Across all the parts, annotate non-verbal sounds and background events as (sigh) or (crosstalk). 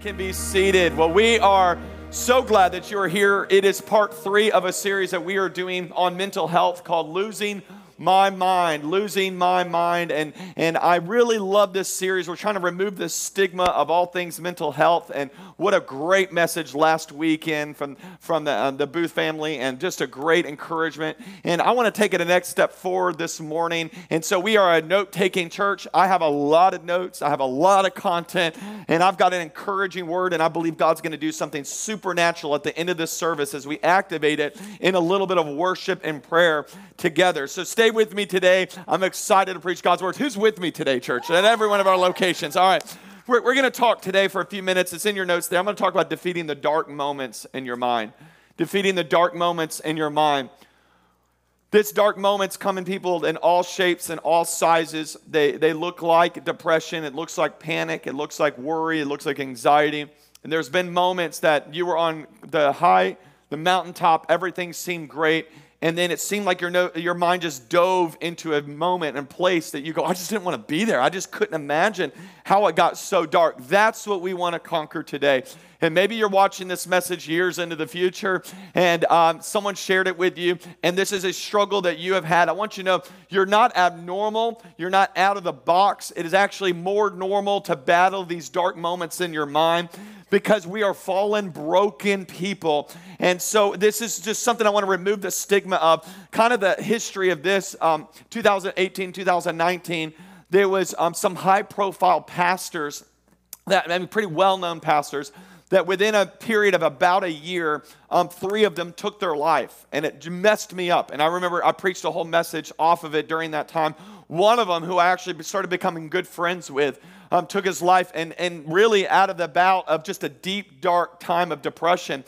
can be seated. Well, we are so glad that you are here. It is part three of a series that we are doing on mental health called Losing my mind, losing my mind. And, and I really love this series. We're trying to remove the stigma of all things mental health. And what a great message last weekend from, from the, uh, the Booth family, and just a great encouragement. And I want to take it a next step forward this morning. And so we are a note taking church. I have a lot of notes, I have a lot of content, and I've got an encouraging word. And I believe God's going to do something supernatural at the end of this service as we activate it in a little bit of worship and prayer together. So stay with me today. I'm excited to preach God's word. Who's with me today, church? At every one of our locations. All right. We're, we're going to talk today for a few minutes. It's in your notes there. I'm going to talk about defeating the dark moments in your mind. Defeating the dark moments in your mind. This dark moments come in people in all shapes and all sizes. They, they look like depression. It looks like panic. It looks like worry. It looks like anxiety. And there's been moments that you were on the high, the mountaintop, everything seemed great and then it seemed like your, no, your mind just dove into a moment and place that you go, I just didn't want to be there. I just couldn't imagine how it got so dark. That's what we want to conquer today. And maybe you're watching this message years into the future and um, someone shared it with you, and this is a struggle that you have had. I want you to know you're not abnormal, you're not out of the box. It is actually more normal to battle these dark moments in your mind because we are fallen, broken people. And so, this is just something I want to remove the stigma of. Kind of the history of this um, 2018, 2019, there was um, some high profile pastors that, I mean, pretty well known pastors that within a period of about a year, um, three of them took their life. And it messed me up. And I remember I preached a whole message off of it during that time. One of them, who I actually started becoming good friends with, um, took his life and, and really out of the bout of just a deep, dark time of depression.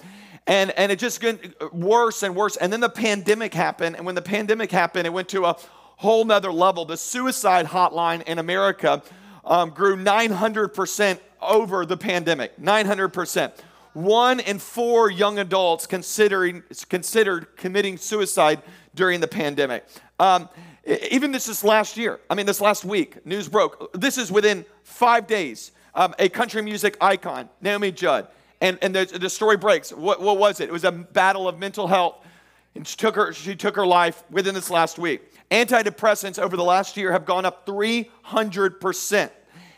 And, and it just got worse and worse. And then the pandemic happened. And when the pandemic happened, it went to a whole nother level. The suicide hotline in America um, grew 900% over the pandemic. 900%. One in four young adults considering, considered committing suicide during the pandemic. Um, even this is last year, I mean, this last week, news broke. This is within five days. Um, a country music icon, Naomi Judd. And, and the, the story breaks. What, what was it? It was a battle of mental health. And she took, her, she took her life within this last week. Antidepressants over the last year have gone up 300%.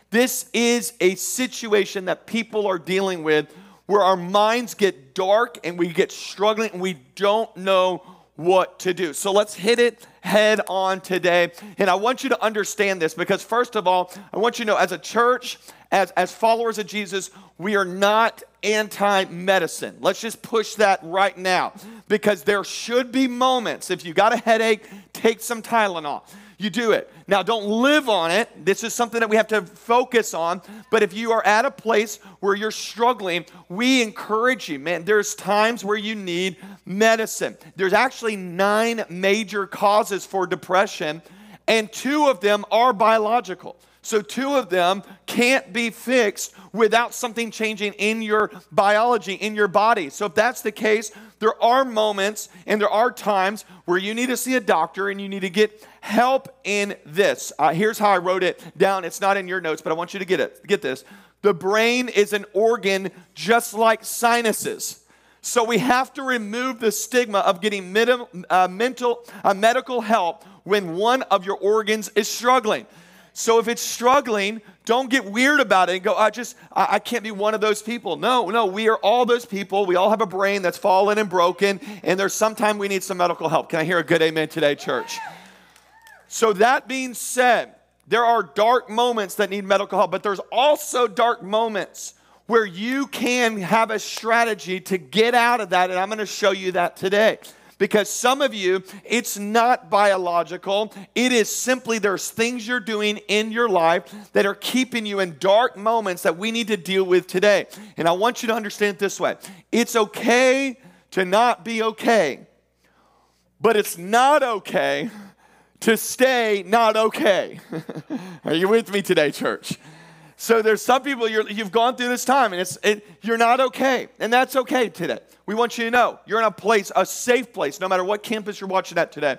This is a situation that people are dealing with where our minds get dark and we get struggling and we don't know what to do. So let's hit it head on today. And I want you to understand this because, first of all, I want you to know as a church, as, as followers of Jesus, we are not anti medicine. Let's just push that right now because there should be moments. If you got a headache, take some Tylenol you do it. Now, don't live on it. This is something that we have to focus on. But if you are at a place where you're struggling, we encourage you, man, there's times where you need medicine. There's actually nine major causes for depression, and two of them are biological. So, two of them can't be fixed without something changing in your biology, in your body. So, if that's the case, there are moments and there are times where you need to see a doctor and you need to get help in this. Uh, here's how I wrote it down. It's not in your notes, but I want you to get it. Get this. The brain is an organ just like sinuses. So we have to remove the stigma of getting uh, mental, uh, medical help when one of your organs is struggling. So if it's struggling, don't get weird about it and go, I just, I, I, can't be one of those people. No, no, we are all those people. We all have a brain that's fallen and broken, and there's sometime we need some medical help. Can I hear a good amen today, church? So that being said, there are dark moments that need medical help, but there's also dark moments where you can have a strategy to get out of that, and I'm going to show you that today. Because some of you, it's not biological. It is simply there's things you're doing in your life that are keeping you in dark moments that we need to deal with today. And I want you to understand it this way it's okay to not be okay, but it's not okay to stay not okay. (laughs) are you with me today, church? So there's some people you have gone through this time and it's, it, you're not okay. And that's okay today. We want you to know you're in a place, a safe place, no matter what campus you're watching at today,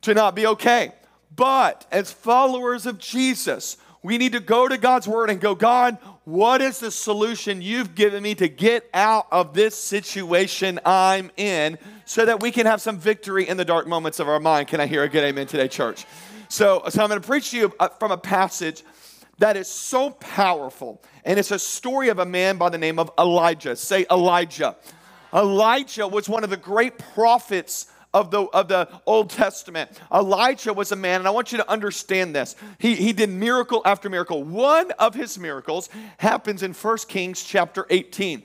to not be okay. But as followers of Jesus, we need to go to God's word and go, God, what is the solution you've given me to get out of this situation I'm in so that we can have some victory in the dark moments of our mind? Can I hear a good amen today, church? So, so I'm going to preach to you uh, from a passage that is so powerful. And it's a story of a man by the name of Elijah. Say Elijah. Elijah was one of the great prophets of the, of the Old Testament. Elijah was a man, and I want you to understand this. He, he did miracle after miracle. One of his miracles happens in 1 Kings chapter 18.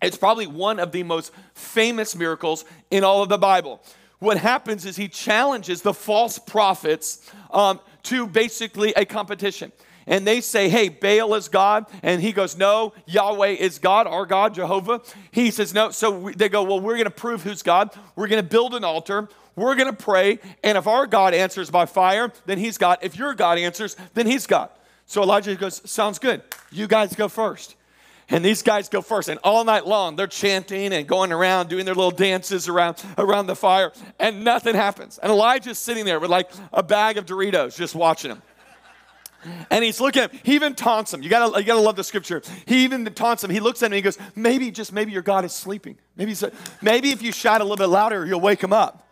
It's probably one of the most famous miracles in all of the Bible. What happens is he challenges the false prophets um, to basically a competition and they say, Hey, Baal is God. And he goes, No, Yahweh is God, our God, Jehovah. He says, No. So they go, Well, we're going to prove who's God. We're going to build an altar. We're going to pray. And if our God answers by fire, then he's God. If your God answers, then he's God. So Elijah goes, Sounds good. You guys go first. And these guys go first, and all night long they're chanting and going around doing their little dances around, around the fire, and nothing happens. And Elijah's sitting there with like a bag of Doritos just watching them. And he's looking at him. He even taunts him. You gotta, you gotta love the scripture. He even taunts him. He looks at him and he goes, Maybe, just maybe your God is sleeping. Maybe, maybe if you shout a little bit louder, you'll wake him up.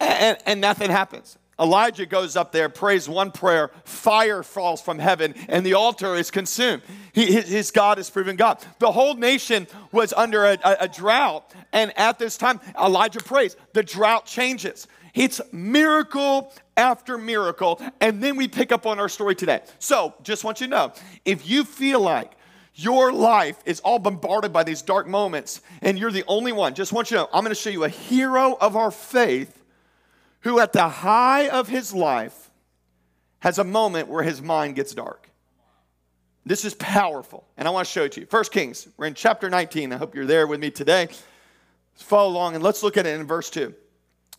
And, and, and nothing happens. Elijah goes up there, prays one prayer, fire falls from heaven, and the altar is consumed. He, his God is proven God. The whole nation was under a, a, a drought, and at this time, Elijah prays. The drought changes. It's miracle after miracle. And then we pick up on our story today. So, just want you to know if you feel like your life is all bombarded by these dark moments and you're the only one, just want you to know I'm going to show you a hero of our faith who, at the high of his life, has a moment where his mind gets dark. This is powerful, and I want to show it to you. First Kings, we're in chapter 19. I hope you're there with me today. Let's follow along and let's look at it in verse 2.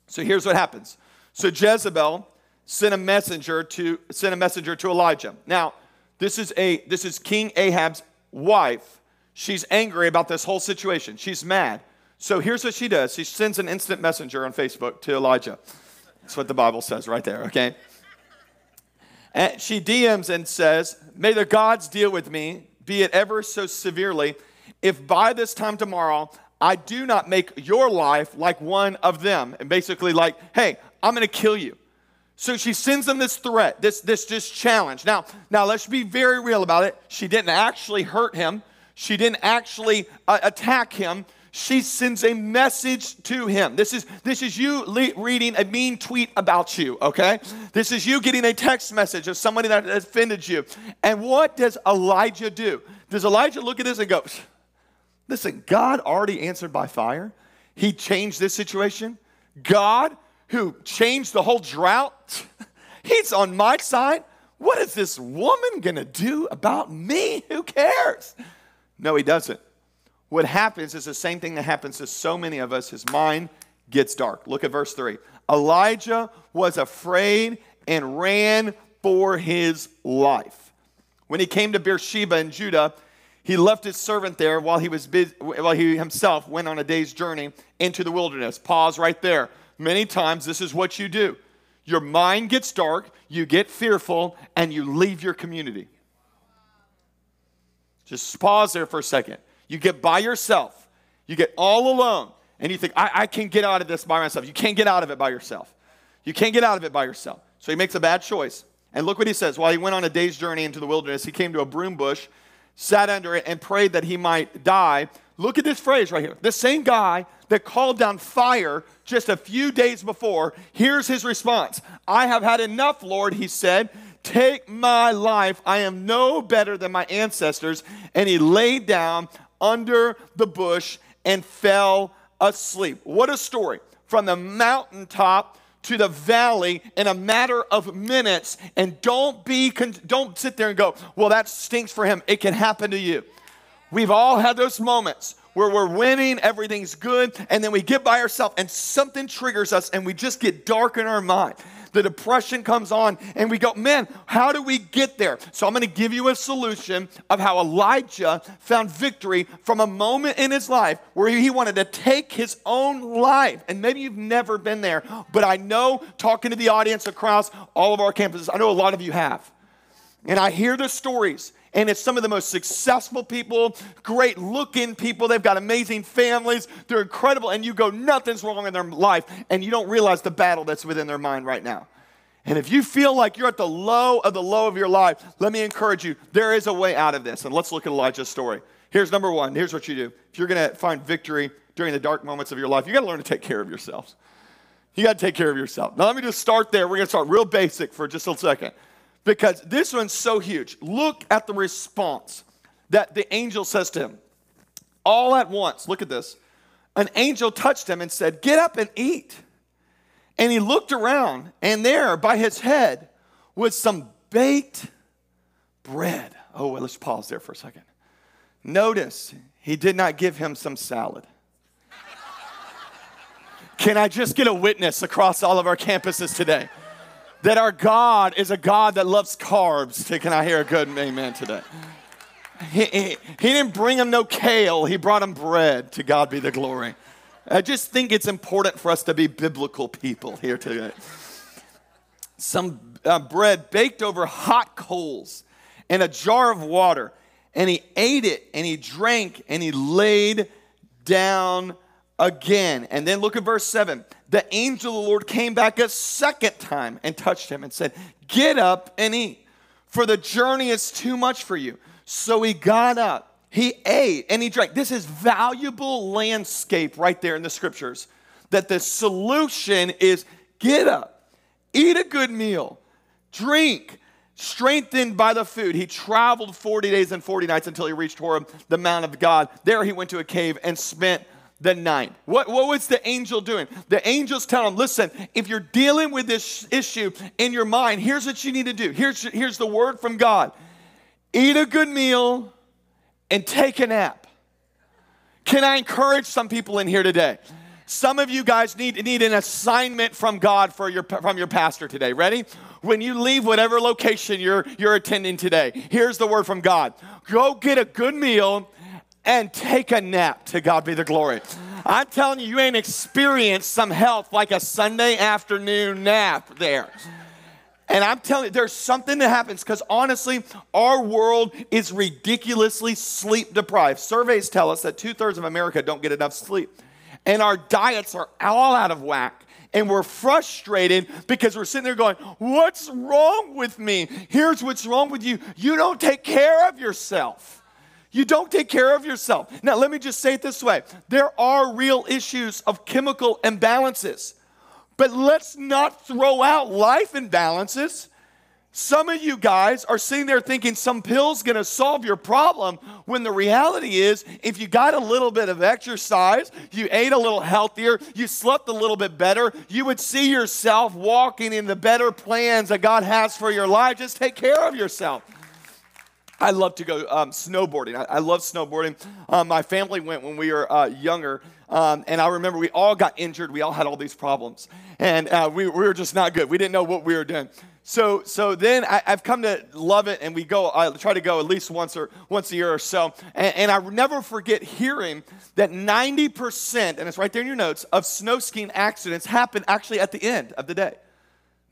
So here's what happens. So Jezebel sent a messenger to sent a messenger to Elijah. Now, this is a this is King Ahab's wife. She's angry about this whole situation. She's mad. So here's what she does. She sends an instant messenger on Facebook to Elijah. That's what the Bible says right there, okay? And she DMs and says, May the gods deal with me, be it ever so severely, if by this time tomorrow I do not make your life like one of them. And basically, like, hey, I'm gonna kill you. So she sends them this threat, this, this, this challenge. Now, now let's be very real about it. She didn't actually hurt him. She didn't actually uh, attack him. She sends a message to him. This is this is you le- reading a mean tweet about you, okay? This is you getting a text message of somebody that offended you. And what does Elijah do? Does Elijah look at this and go, Listen, God already answered by fire. He changed this situation. God, who changed the whole drought, (laughs) He's on my side. What is this woman going to do about me? (laughs) Who cares? No, He doesn't. What happens is the same thing that happens to so many of us. His mind gets dark. Look at verse 3. Elijah was afraid and ran for his life. When he came to Beersheba in Judah, he left his servant there while he was busy, while he himself went on a day's journey into the wilderness. Pause right there. Many times this is what you do. Your mind gets dark, you get fearful, and you leave your community. Just pause there for a second. You get by yourself, you get all alone, and you think, I, I can get out of this by myself. You can't get out of it by yourself. You can't get out of it by yourself. So he makes a bad choice. And look what he says. While he went on a day's journey into the wilderness, he came to a broom bush sat under it and prayed that he might die. Look at this phrase right here. The same guy that called down fire just a few days before, here's his response I have had enough, Lord, he said. Take my life. I am no better than my ancestors. And he laid down under the bush and fell asleep. What a story. From the mountaintop to the valley in a matter of minutes. And don't be don't sit there and go well that stinks for him. It can happen to you. We've all had those moments where we're winning everything's good and then we get by ourselves and something triggers us and we just get dark in our mind the depression comes on, and we go, man, how do we get there? So I'm going to give you a solution of how Elijah found victory from a moment in his life where he wanted to take his own life. And maybe you've never been there, but I know talking to the audience across all of our campuses, I know a lot of you have. And I hear the stories and it's some of the most successful people, great looking people. They've got amazing families. They're incredible. And you go, nothing's wrong in their life. And you don't realize the battle that's within their mind right now. And if you feel like you're at the low of the low of your life, let me encourage you there is a way out of this. And let's look at Elijah's story. Here's number one. Here's what you do. If you're going to find victory during the dark moments of your life, you got to learn to take care of yourselves. You got to take care of yourself. Now, let me just start there. We're going to start real basic for just a second because this one's so huge. Look at the response that the angel says to him. All at once, look at this. An angel touched him and said, Get up and eat. And he looked around, and there by his head was some baked bread. Oh, well, let's pause there for a second. Notice he did not give him some salad. Can I just get a witness across all of our campuses today? That our God is a God that loves carbs. Can I hear a good amen today? He, he, he, didn't bring him no kale, he brought him bread. To God be the glory. I just think it's important for us to be biblical people here today. Some uh, bread baked over hot coals and a jar of water. And he ate it and he drank and he laid down again. And then look at verse 7 the angel of the Lord came back a second time and touched him and said, Get up and eat, for the journey is too much for you. So he got up, he ate, and he drank. This is valuable landscape right there in the scriptures that the solution is get up, eat a good meal, drink, strengthened by the food. He traveled 40 days and 40 nights until he reached Horeb, the Mount of God. There he went to a cave and spent the night. What, what was the angel doing? The angel's telling him, listen, if you're dealing with this issue in your mind, here's what you need to do. Here's, here's the word from God eat a good meal and take a nap. Can I encourage some people in here today? Some of you guys need, need an assignment from God for your, from your pastor today. Ready? When you leave whatever location you're, you're attending today, here's the word from God go get a good meal and take a nap. To God be the glory. I'm telling you, you ain't experienced some health like a Sunday afternoon nap there. And I'm telling you, there's something that happens because honestly, our world is ridiculously sleep deprived. Surveys tell us that two thirds of America don't get enough sleep. And our diets are all out of whack. And we're frustrated because we're sitting there going, What's wrong with me? Here's what's wrong with you. You don't take care of yourself. You don't take care of yourself. Now, let me just say it this way there are real issues of chemical imbalances, but let's not throw out life imbalances. Some of you guys are sitting there thinking some pill's gonna solve your problem when the reality is if you got a little bit of exercise, you ate a little healthier, you slept a little bit better, you would see yourself walking in the better plans that God has for your life. Just take care of yourself. I love to go um, snowboarding. I, I, love snowboarding. Um, my family went when we were uh, younger, um, and I remember we all got injured. We all had all these problems, and uh, we, we, were just not good. We didn't know what we were doing. So, so then I, have come to love it, and we go. I try to go at least once or once a year or so, and, and I never forget hearing that 90%, and it's right there in your notes, of snow skiing accidents happen actually at the end of the day.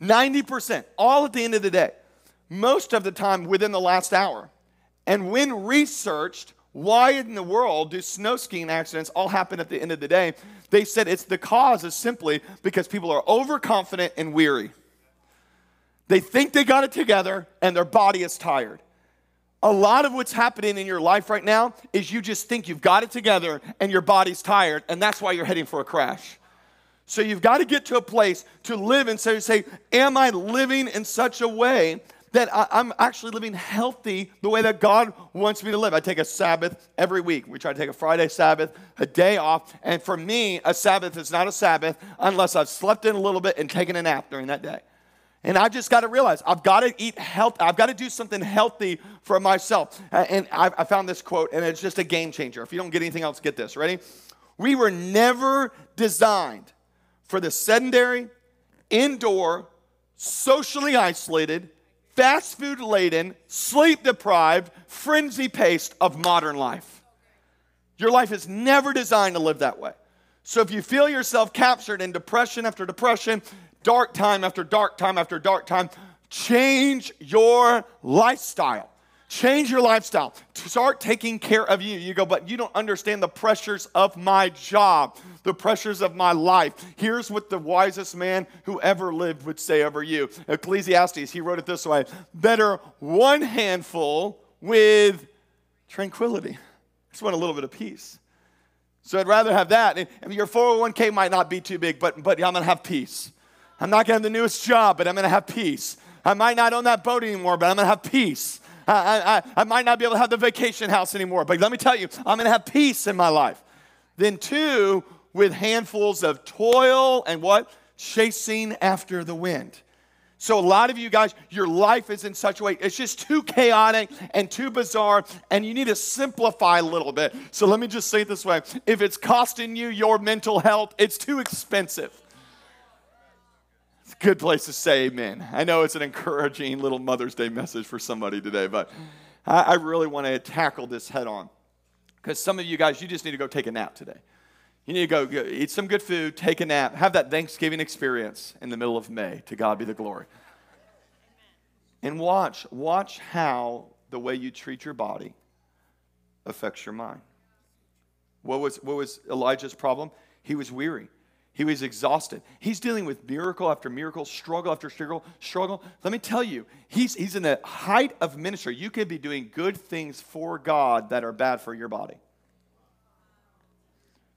90%, all at the end of the day. Most of the time within the last hour. And when researched, why in the world do snow skiing accidents all happen at the end of the day? They said it's the cause is simply because people are overconfident and weary. They think they got it together and their body is tired. A lot of what's happening in your life right now is you just think you've got it together and your body's tired, and that's why you're heading for a crash. So you've got to get to a place to live and say, say Am I living in such a way that I, am actually living healthy the way that God wants me to live. I take a Sabbath every week. We try to take a Friday Sabbath, a day off. And for me, a Sabbath is not a Sabbath unless I've slept in a little bit and taken a nap during that day. And I just got to realize I've got to eat health. I've got to do something healthy for myself. And I found this quote, and it's just a game changer. If you don't get anything else, get this. Ready? We were never designed for the sedentary, indoor, socially isolated, fast food laden, sleep deprived, frenzy paced of modern life. Your life is never designed to live that way. So if you feel yourself captured in depression after depression, dark time after dark time after dark time, change your lifestyle. Change your lifestyle. Start taking care of you. You go, but you don't understand the pressures of my job, the pressures of my life. Here's what the wisest man who ever lived would say over you. Ecclesiastes, he wrote it this way Better one handful with tranquility. I just want a little bit of peace. So I'd rather have that. And your 401k might not be too big, but, but I'm going to have peace. I'm not going to have the newest job, but I'm going to have peace. I might not own that boat anymore, but I'm going to have peace. I, I, I might not be able to have the vacation house anymore, but let me tell you, I'm going to have peace in my life. Then, two, with handfuls of toil and what? Chasing after the wind. So, a lot of you guys, your life is in such a way, it's just too chaotic and too bizarre, and you need to simplify a little bit. So, let me just say it this way if it's costing you your mental health, it's too expensive good place to say amen. I know it's an encouraging little Mother's Day message for somebody today, but I, I really want to tackle this head on. Because some of you guys, you just need to go take a nap today. You need to go, go eat some good food, take a nap, have that Thanksgiving experience in the middle of May. To God be the glory. And watch, watch how the way you treat your body affects your mind. What was, what was Elijah's problem? He was weary. He was exhausted. He's dealing with miracle after miracle, struggle after struggle, struggle. Let me tell you, he's, he's in the height of ministry. You could be doing good things for God that are bad for your body.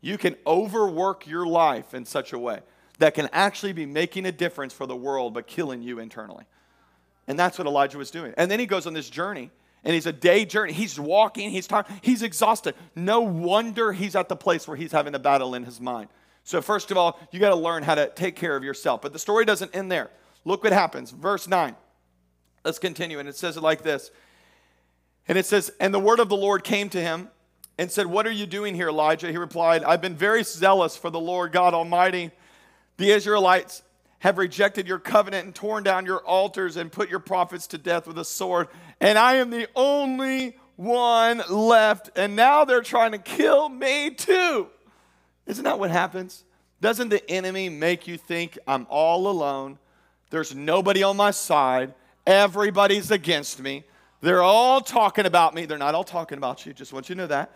You can overwork your life in such a way that can actually be making a difference for the world but killing you internally. And that's what Elijah was doing. And then he goes on this journey and he's a day journey. He's walking, he's tired, he's exhausted. No wonder he's at the place where he's having a battle in his mind. So, first of all, you got to learn how to take care of yourself. But the story doesn't end there. Look what happens. Verse 9. Let's continue. And it says it like this. And it says, And the word of the Lord came to him and said, What are you doing here, Elijah? He replied, I've been very zealous for the Lord God Almighty. The Israelites have rejected your covenant and torn down your altars and put your prophets to death with a sword. And I am the only one left. And now they're trying to kill me too. Isn't that what happens? Doesn't the enemy make you think I'm all alone? There's nobody on my side. Everybody's against me. They're all talking about me. They're not all talking about you. Just want you to know that.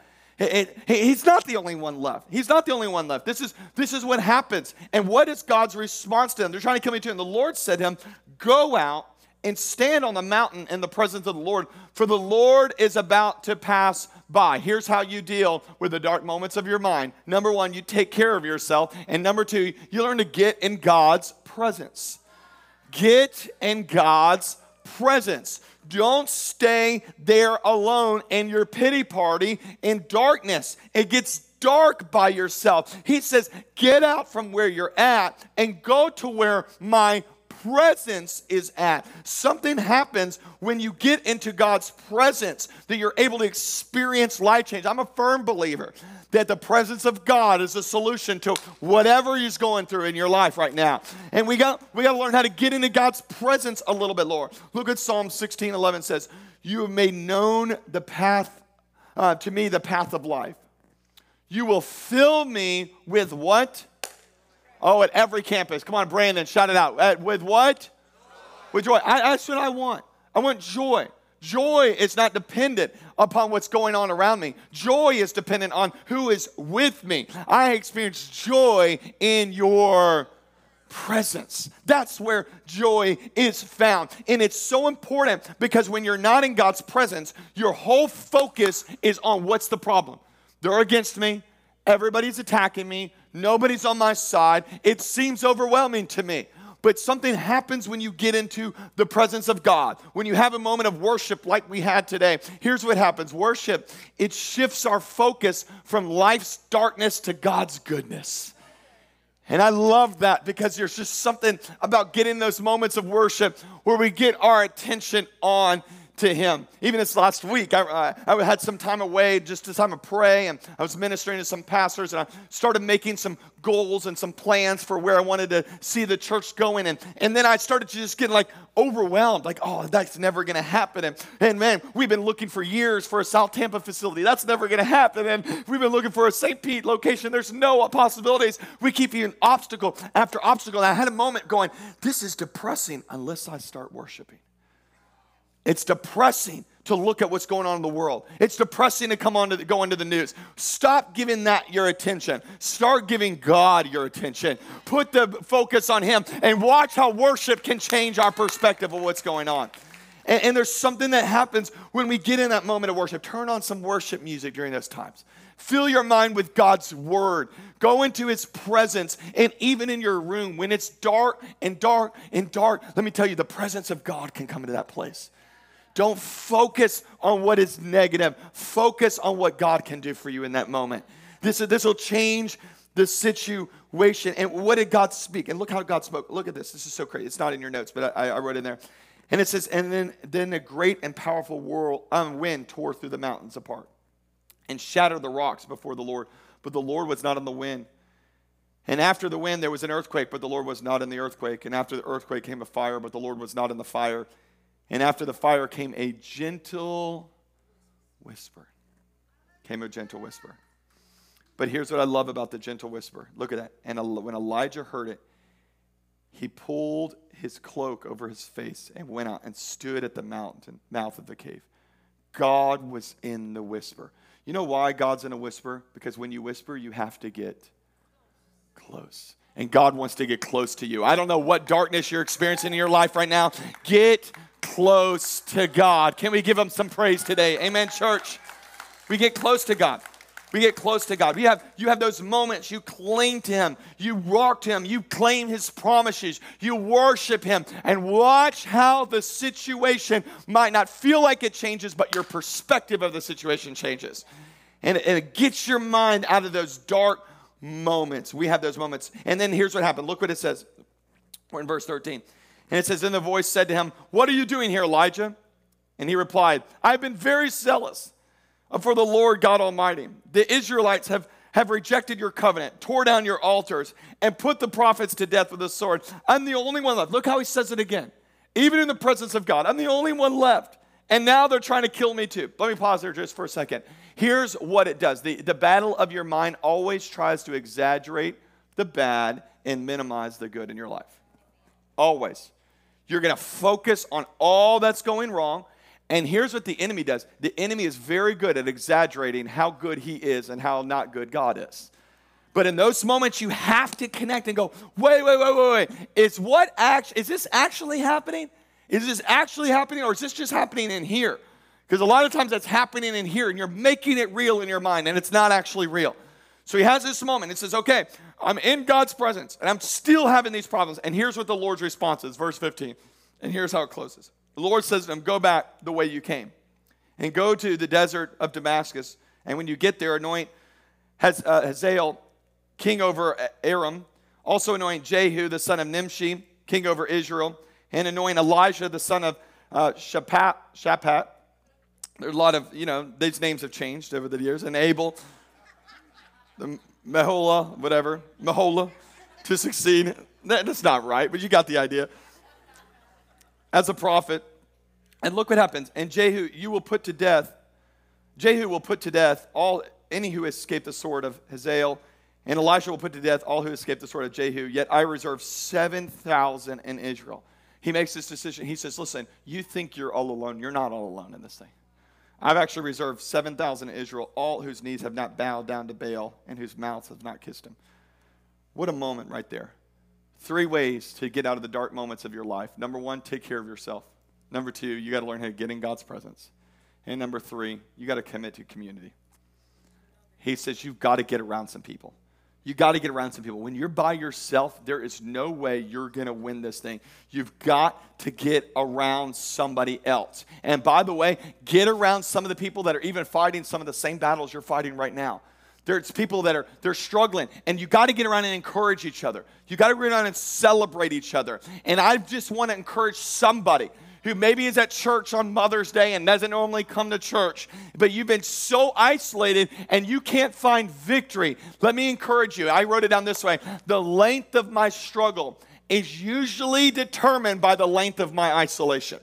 He's not the only one left. He's not the only one left. This is, this is what happens. And what is God's response to them? They're trying to come into him. The Lord said to him, Go out and stand on the mountain in the presence of the Lord, for the Lord is about to pass by. Here's how you deal with the dark moments of your mind. Number one, you take care of yourself. And number two, you learn to get in God's presence. Get in God's presence. Don't stay there alone in your pity party in darkness. It gets dark by yourself. He says, Get out from where you're at and go to where my presence is at. Something happens when you get into God's presence that you're able to experience life change. I'm a firm believer that the presence of God is a solution to whatever He's going through in your life right now. And we got we got to learn how to get into God's presence a little bit, Lord. Look at Psalm 16, 11 says, You have made known the path uh, to me, the path of life. You will fill me with what? Oh, at every campus. Come on, Brandon, shout it out. At, with what? With joy. I, that's what I want. I want joy. Joy is not dependent upon what's going on around me. Joy is dependent on who is with me. I experience joy in your presence. That's where joy is found. And it's so important because when you're not in God's presence, your whole focus is on what's the problem. They're against me. Everybody's attacking me. Nobody's on my side. It seems overwhelming to me. But something happens when you get into the presence of God. When you have a moment of worship like we had today. Here's what happens worship, it shifts our focus from life's darkness to God's goodness. And I love that because there's just something about getting those moments of worship where we get our attention on to him. Even this last week, I, I, had some time away just to time of pray, and I was ministering to some pastors, and I started making some goals and some plans for where I wanted to see the church going. And, and then I started to just get like overwhelmed, like, oh, that's never going to happen. And, and man, we've been looking for years for a South Tampa facility. That's never going to happen. And we've been looking for a St. Pete location. There's no possibilities. We keep hearing obstacle after obstacle. And I had a moment going, this is depressing unless I start worshiping. It's depressing to look at what's going on in the world. It's depressing to come on to the, go into the news. Stop giving that your attention. Start giving God your attention. Put the focus on Him and watch how worship can change our perspective of what's going on. And, and there's something that happens when we get in that moment of worship. Turn on some worship music during those times. Fill your mind with God's word. Go into his presence. And even in your room, when it's dark and dark and dark, let me tell you, the presence of God can come into that place. Don't focus on what is negative. Focus on what God can do for you in that moment. This, this will change the situation. And what did God speak? And look how God spoke. Look at this. This is so crazy. It's not in your notes, but I, I wrote in there. And it says, and then, then a great and powerful whirl, um, wind tore through the mountains apart and shattered the rocks before the Lord. But the Lord was not in the wind. And after the wind, there was an earthquake, but the Lord was not in the earthquake. And after the earthquake came a fire, but the Lord was not in the fire. And after the fire came a gentle whisper. Came a gentle whisper. But here's what I love about the gentle whisper. Look at that. And when Elijah heard it, he pulled his cloak over his face and went out and stood at the mountain mouth of the cave. God was in the whisper. You know why God's in a whisper? Because when you whisper, you have to get close. And God wants to get close to you. I don't know what darkness you're experiencing in your life right now. Get close to God. Can we give him some praise today? Amen, church. We get close to God. We get close to God. We have, you have those moments you cling to Him, you walk to Him, you claim His promises, you worship Him, and watch how the situation might not feel like it changes, but your perspective of the situation changes. And and it gets your mind out of those dark moments. We have those moments. And then here's what happened. Look what it says. We're in verse 13. And it says, Then the voice said to him, What are you doing here, Elijah? And he replied, I've been very zealous for the Lord God Almighty. The Israelites have, have rejected your covenant, tore down your altars, and put the prophets to death with a sword. I'm the only one left. Look how he says it again. Even in the presence of God, I'm the only one left. And now they're trying to kill me too. Let me pause there just for a second. Here's what it does the, the battle of your mind always tries to exaggerate the bad and minimize the good in your life. Always. You're going to focus on all that's going wrong and here's what the enemy does the enemy is very good at exaggerating how good he is and how not good God is. But in those moments, you have to connect and go, wait, wait, wait, wait, wait. Is what act- is this actually happening? Is this actually happening or is this just happening in here? Because a lot of times that's happening in here and you're making it real in your mind and it's not actually real. So he has this moment. It says, okay, I'm in God's presence and I'm still having these problems. And here's what the Lord's response is, verse 15. And here's how it closes. The Lord says to him, Go back the way you came and go to the desert of Damascus. And when you get there, anoint uh, Hazael king over Aram. Also anoint Jehu the son of Nimshi king over Israel. And anoint Elijah the son of uh, Shaphat. Shaphat. There's a lot of, you know, these names have changed over the years. And Abel, the Meholah, whatever, Meholah, to succeed. That's not right, but you got the idea as a prophet. And look what happens. And Jehu, you will put to death, Jehu will put to death all any who escape the sword of Hazael, and Elisha will put to death all who escape the sword of Jehu. Yet I reserve 7,000 in Israel. He makes this decision. He says, Listen, you think you're all alone. You're not all alone in this thing. I've actually reserved 7,000 in Israel, all whose knees have not bowed down to Baal and whose mouths have not kissed him. What a moment right there. Three ways to get out of the dark moments of your life. Number one, take care of yourself. Number two, you got to learn how to get in God's presence. And number three, you got to commit to community. He says you've got to get around some people. You got to get around some people. When you're by yourself, there is no way you're going to win this thing. You've got to get around somebody else. And by the way, get around some of the people that are even fighting some of the same battles you're fighting right now. There's people that are they're struggling, and you got to get around and encourage each other. You got to get around and celebrate each other. And I just want to encourage somebody who maybe is at church on Mother's Day and doesn't normally come to church, but you've been so isolated and you can't find victory. Let me encourage you. I wrote it down this way The length of my struggle is usually determined by the length of my isolation.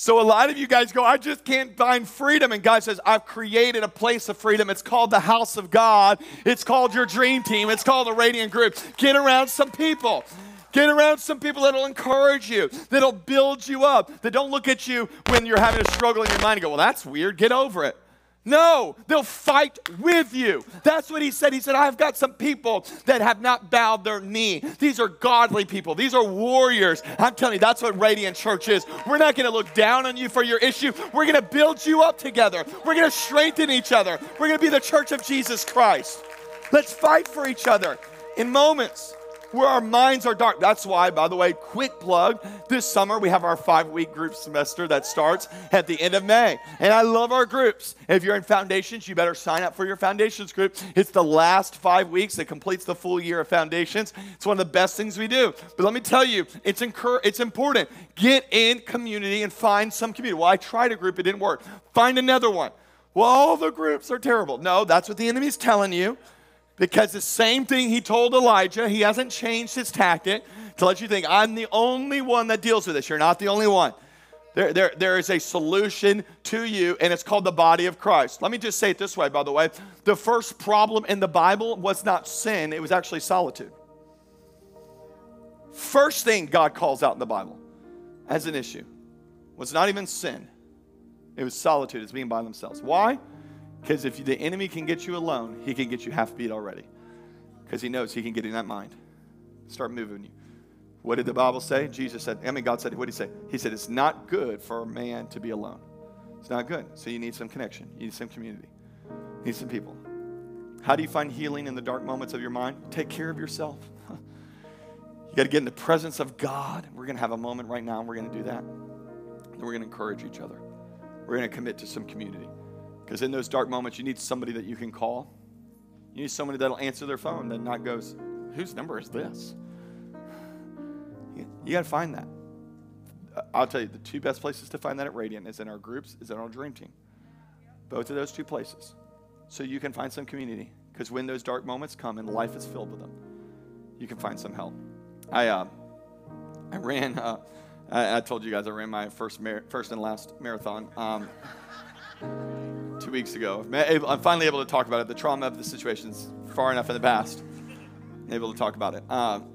So a lot of you guys go, I just can't find freedom. And God says, I've created a place of freedom. It's called the house of God. It's called your dream team. It's called the radiant group. Get around some people. Get around some people that'll encourage you, that'll build you up, that don't look at you when you're having a struggle in your mind and go, well, that's weird, get over it. No, they'll fight with you. That's what he said. He said, I've got some people that have not bowed their knee. These are godly people, these are warriors. I'm telling you, that's what Radiant Church is. We're not going to look down on you for your issue. We're going to build you up together, we're going to strengthen each other. We're going to be the church of Jesus Christ. Let's fight for each other in moments where our minds are dark. That's why, by the way, quick plug this summer we have our five week group semester that starts at the end of May. And I love our groups. If you're in foundations, you better sign up for your foundations group. It's the last five weeks that completes the full year of foundations. It's one of the best things we do. But let me tell you, it's, incur- it's important. Get in community and find some community. Well, I tried a group, it didn't work. Find another one. Well, all the groups are terrible. No, that's what the enemy's telling you. Because the same thing he told Elijah, he hasn't changed his tactic to let you think, I'm the only one that deals with this. You're not the only one. There, there, there is a solution to you, and it's called the body of Christ. Let me just say it this way, by the way. The first problem in the Bible was not sin, it was actually solitude. First thing God calls out in the Bible as an issue was not even sin, it was solitude, it's being by themselves. Why? Because if the enemy can get you alone, he can get you half beat already. Because he knows he can get in that mind. Start moving you. What did the Bible say? Jesus said, I mean, God said, what did he say? He said, it's not good for a man to be alone. It's not good. So you need some connection. You need some community. You need some people. How do you find healing in the dark moments of your mind? Take care of yourself. (laughs) you got to get in the presence of God. We're going to have a moment right now, and we're going to do that. And we're going to encourage each other. We're going to commit to some community. Because in those dark moments, you need somebody that you can call. You need somebody that'll answer their phone that not goes, whose number is this? You got to find that. I'll tell you, the two best places to find that at Radiant is in our groups, is in our dream team. Both of those two places. So you can find some community. Because when those dark moments come and life is filled with them, you can find some help. I, uh, I ran, uh, I, I, told you guys I ran my first, mar- first and last marathon. Um, weeks ago. I'm finally able to talk about it. The trauma of the situation's far enough in the past. I'm able to talk about it. Um,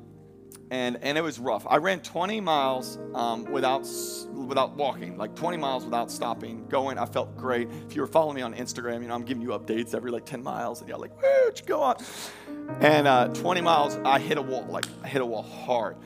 and, and it was rough. I ran 20 miles um, without, without walking, like 20 miles without stopping, going. I felt great. If you were following me on Instagram, you know, I'm giving you updates every like 10 miles, and you're like, woo, go on. And uh, 20 miles, I hit a wall, like I hit a wall hard.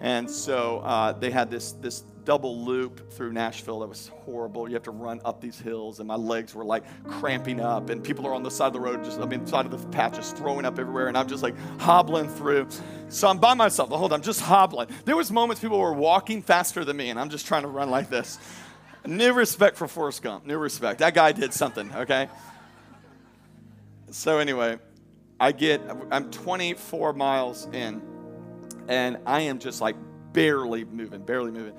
And so uh, they had this, this double loop through Nashville that was horrible. You have to run up these hills, and my legs were like cramping up, and people are on the side of the road, just I mean, side of the patch, just throwing up everywhere, and I'm just like hobbling through. So I'm by myself the whole time, just hobbling. There was moments people were walking faster than me, and I'm just trying to run like this. New respect for Forrest Gump. New respect. That guy did something. Okay. So anyway, I get I'm 24 miles in, and I am just like barely moving, barely moving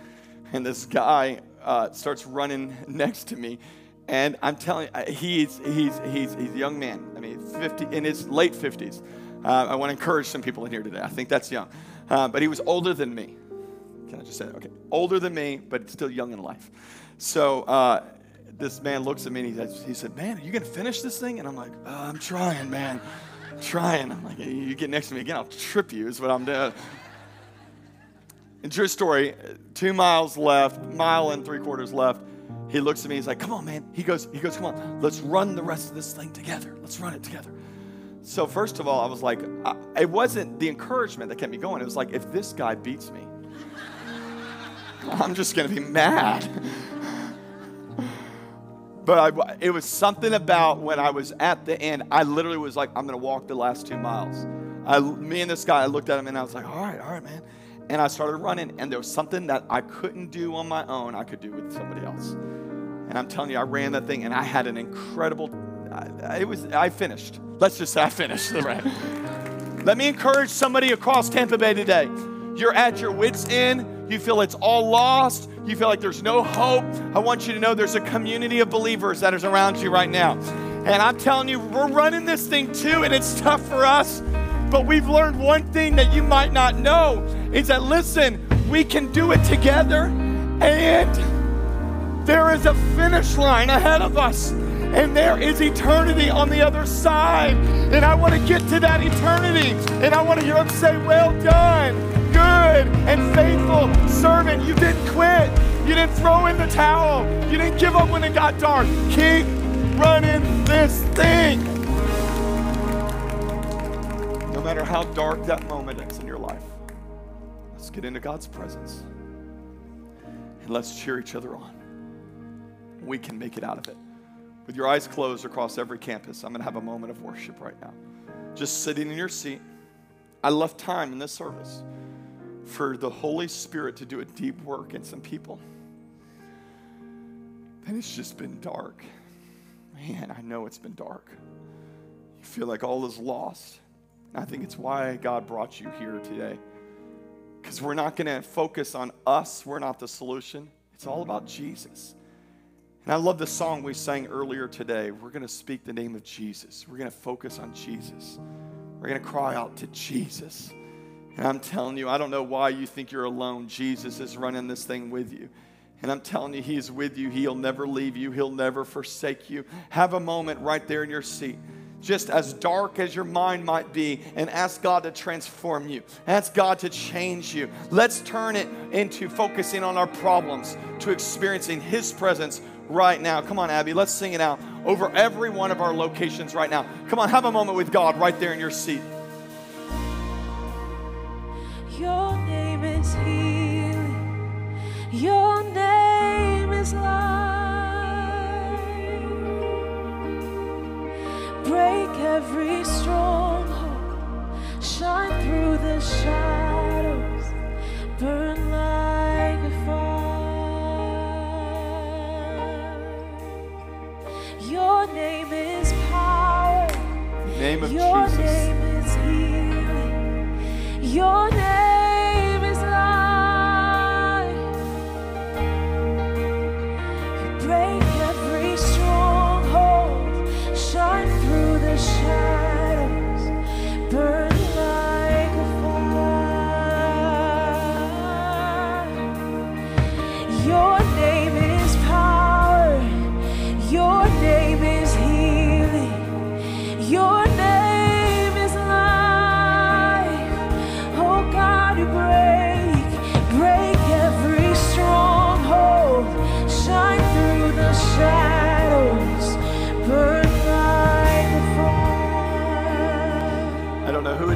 and this guy uh, starts running next to me. And I'm telling you, he's, he's, he's, he's a young man. I mean, 50, in his late 50s. Uh, I want to encourage some people in here today. I think that's young. Uh, but he was older than me. Can I just say that? Okay. Older than me, but still young in life. So uh, this man looks at me and he, says, he said, Man, are you going to finish this thing? And I'm like, oh, I'm trying, man. I'm trying. I'm like, You get next to me again, I'll trip you, is what I'm doing. And true story, two miles left, mile and three quarters left. He looks at me, he's like, come on, man. He goes, he goes, come on, let's run the rest of this thing together. Let's run it together. So, first of all, I was like, I, it wasn't the encouragement that kept me going. It was like, if this guy beats me, (laughs) I'm just to be mad. (laughs) but I, it was something about when I was at the end, I literally was like, I'm going to walk the last two miles. I, me and this guy, I looked at him and I was like, all right, all right, man. And I started running, and there was something that I couldn't do on my own, I could do with somebody else. And I'm telling you, I ran that thing, and I had an incredible. I, it was. I finished. Let's just say I finished the run. Let me encourage somebody across Tampa Bay today. You're at your wits' end. You feel it's all lost. You feel like there's no hope. I want you to know there's a community of believers that is around you right now. And I'm telling you, we're running this thing too, and it's tough for us. But we've learned one thing that you might not know is that, listen, we can do it together, and there is a finish line ahead of us, and there is eternity on the other side. And I want to get to that eternity, and I want to hear them say, Well done, good and faithful servant. You didn't quit. You didn't throw in the towel. You didn't give up when it got dark. Keep running this thing. Matter how dark that moment is in your life, let's get into God's presence and let's cheer each other on. We can make it out of it. With your eyes closed across every campus, I'm going to have a moment of worship right now. Just sitting in your seat. I left time in this service for the Holy Spirit to do a deep work in some people. And it's just been dark. Man, I know it's been dark. You feel like all is lost. I think it's why God brought you here today. Because we're not going to focus on us, we're not the solution. It's all about Jesus. And I love the song we sang earlier today. We're going to speak the name of Jesus. We're going to focus on Jesus. We're going to cry out to Jesus. And I'm telling you, I don't know why you think you're alone. Jesus is running this thing with you. And I'm telling you, He is with you. He'll never leave you, He'll never forsake you. Have a moment right there in your seat, just as dark as your mind might be, and ask God to transform you. Ask God to change you. Let's turn it into focusing on our problems, to experiencing His presence right now. Come on, Abby, let's sing it out over every one of our locations right now. Come on, have a moment with God right there in your seat. Your name is healing. Your name is life. Break every stronghold. Shine through the shadows. Burn like a fire. Your name is power. Name of Your Jesus. name is healing. Your name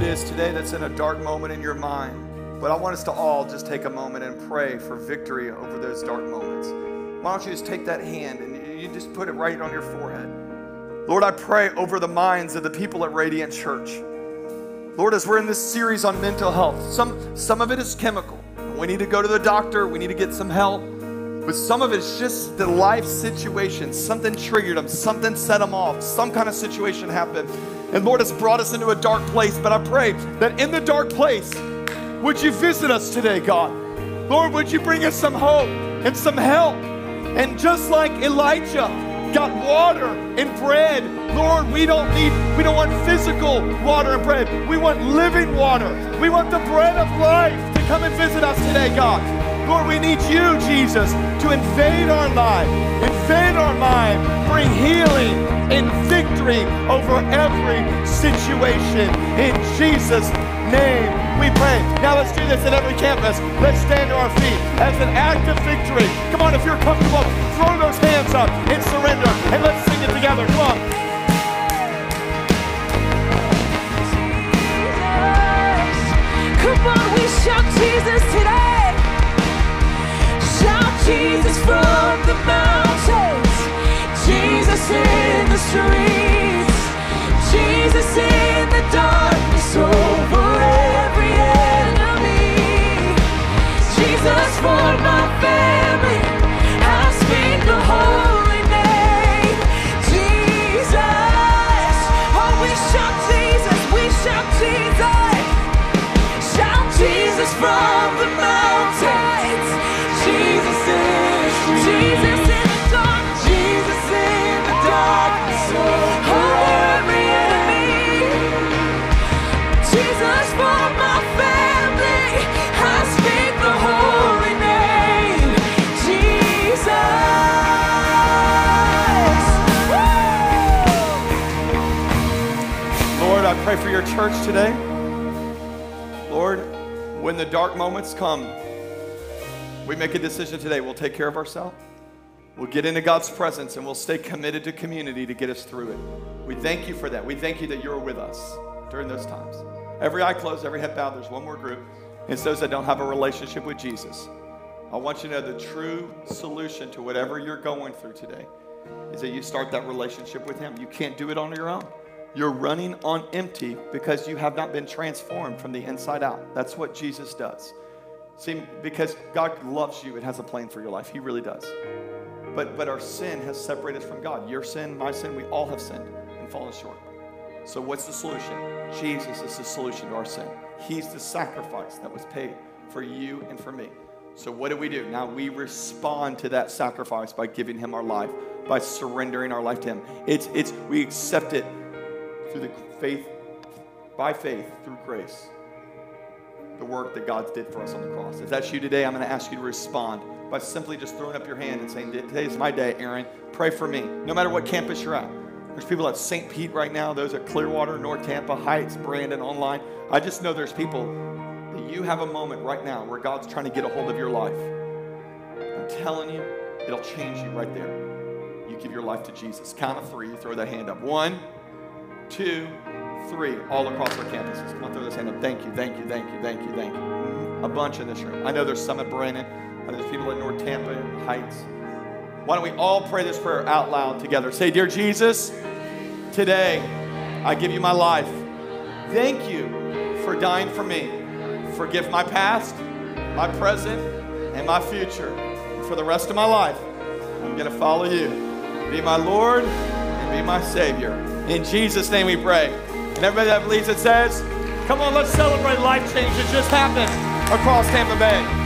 is today that's in a dark moment in your mind, but I want us to all just take a moment and pray for victory over those dark moments. Why don't you just take that hand and you just put it right on your forehead? Lord, I pray over the minds of the people at Radiant Church. Lord, as we're in this series on mental health, some, some of it is chemical. We need to go to the doctor, we need to get some help. But some of it's just the life situation. Something triggered them, something set them off, some kind of situation happened. And Lord, has brought us into a dark place. But I pray that in the dark place, would you visit us today, God? Lord, would you bring us some hope and some help? And just like Elijah got water and bread, Lord, we don't need, we don't want physical water and bread. We want living water. We want the bread of life to come and visit us today, God. Lord, we need you, Jesus, to invade our life, invade our mind, bring healing and victory over every situation. In Jesus' name we pray. Now let's do this at every campus. Let's stand to our feet as an act of victory. Come on, if you're comfortable, throw those hands up and surrender and let's sing it together. Come on. Jesus from the mountains. Jesus in the streets. Jesus in the darkness over every enemy. Jesus for my family. I pray for your church today. Lord, When the dark moments come, we make a decision today. We'll take care of ourselves. We'll get into God's presence and we'll stay committed to community to get us through it. We thank you for that. We thank you that you're with us during those times. Every eye closed, every head bowed. There's one more group. It's those that don't have a relationship with Jesus. I want you to know the true solution to whatever you're going through today is that you start that relationship with Him. You can't do it on your own. You're running on empty because you have not been transformed from the inside out. That's what Jesus does. See, because God loves you and has a plan for your life. He really does. But, but our sin has separated us from God. Your sin, my sin, we all have sinned and fallen short. So, what's the solution? Jesus is the solution to our sin. He's the sacrifice that was paid for you and for me. So, what do we do? Now we respond to that sacrifice by giving Him our life, by surrendering our life to Him. It's, it's, we accept it through the faith, by faith, through grace, the work that God did for us on the cross. If that's you today, I'm going to ask you to respond by simply just throwing up your hand and saying, Today's my day, Aaron. Pray for me, no matter what campus you're at. There's people at St. Pete right now, those at Clearwater, North Tampa, Heights, Brandon, online. I just know there's people that you have a moment right now where God's trying to get a hold of your life. I'm telling you, it'll change you right there. You give your life to Jesus. Count of three, you throw that hand up. One, two, three, all across our campuses. Come on, throw this hand up. Thank you, thank you, thank you, thank you, thank you. A bunch in this room. I know there's some at Brandon, and there's people at North Tampa Heights. Why don't we all pray this prayer out loud together? Say, Dear Jesus, today I give you my life. Thank you for dying for me. Forgive my past, my present, and my future. And for the rest of my life, I'm going to follow you. Be my Lord and be my Savior. In Jesus' name we pray. And everybody that believes it says, Come on, let's celebrate life change that just happened across Tampa Bay.